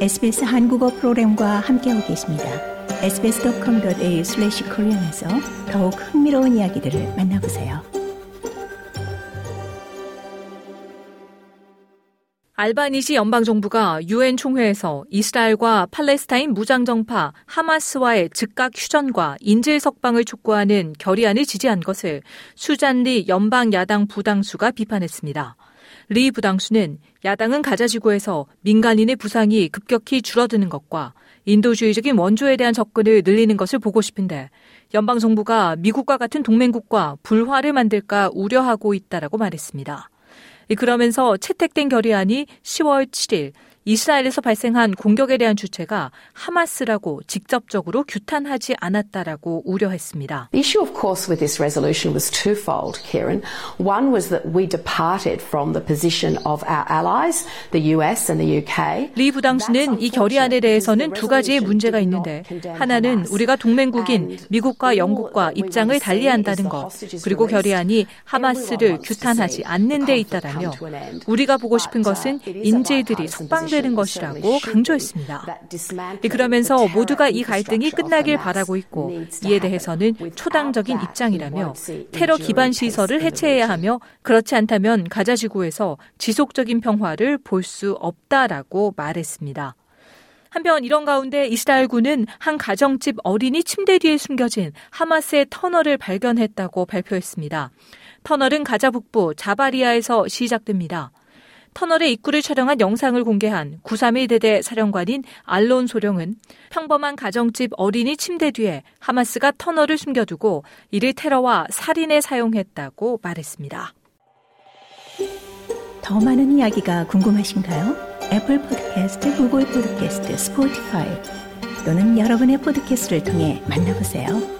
SBS 한국어 프로그램과 함께하고 계십니다. sbs.com.au/korean에서 더욱 흥미로운 이야기들을 만나보세요. 알바니시 연방 정부가 유엔 총회에서 이스라엘과 팔레스타인 무장 정파 하마스와의 즉각 휴전과 인질 석방을 촉구하는 결의안을 지지한 것을 수잔리 연방 야당 부당수가 비판했습니다. 리 부당수는 야당은 가자지구에서 민간인의 부상이 급격히 줄어드는 것과 인도주의적인 원조에 대한 접근을 늘리는 것을 보고 싶은데 연방 정부가 미국과 같은 동맹국과 불화를 만들까 우려하고 있다라고 말했습니다. 그러면서 채택된 결의안이 10월 7일 이스라엘에서 발생한 공격에 대한 주체가 하마스라고 직접적으로 규탄하지 않았다라고 우려했습니다. The issue of course with this resolution was twofold, Kieran. One was that we departed from the position of our allies, the US and the UK. 리 부당수는 이 결의안에 대해서는 두 가지의 문제가 있는데 하나는 우리가 동맹국인 미국과 영국과 입장을 달리한다는 것 그리고 결의안이 하마스를 규탄하지 않는 데 있다라며 우리가 보고 싶은 것은 인질들이 석방 되는 것이라고 강조했습니다. 그러면서 모두가 이 갈등이 끝나길 바라고 있고 이에 대해서는 초당적인 입장이라며 테러 기반 시설을 해체해야 하며 그렇지 않다면 가자 지구에서 지속적인 평화를 볼 수 없다라고 말했습니다. 한편 이런 가운데 이스라엘군은 한 가정집 어린이 침대 뒤에 숨겨진 하마스의 터널을 발견했다고 발표했습니다. 터널은 가자 북부 자바리아에서 시작됩니다. 터널의 입구를 촬영한 영상을 공개한 931 대대 사령관인 알론 소령은 평범한 가정집 어린이 침대 뒤에 하마스가 터널을 숨겨두고 이를 테러와 살인에 사용했다고 말했습니다. 더 많은 이야기가 궁금하신가요? 애플 포드캐스트, 구글 포드캐스트, 스포티파이 또는 여러분의 포드캐스트를 통해 만나보세요.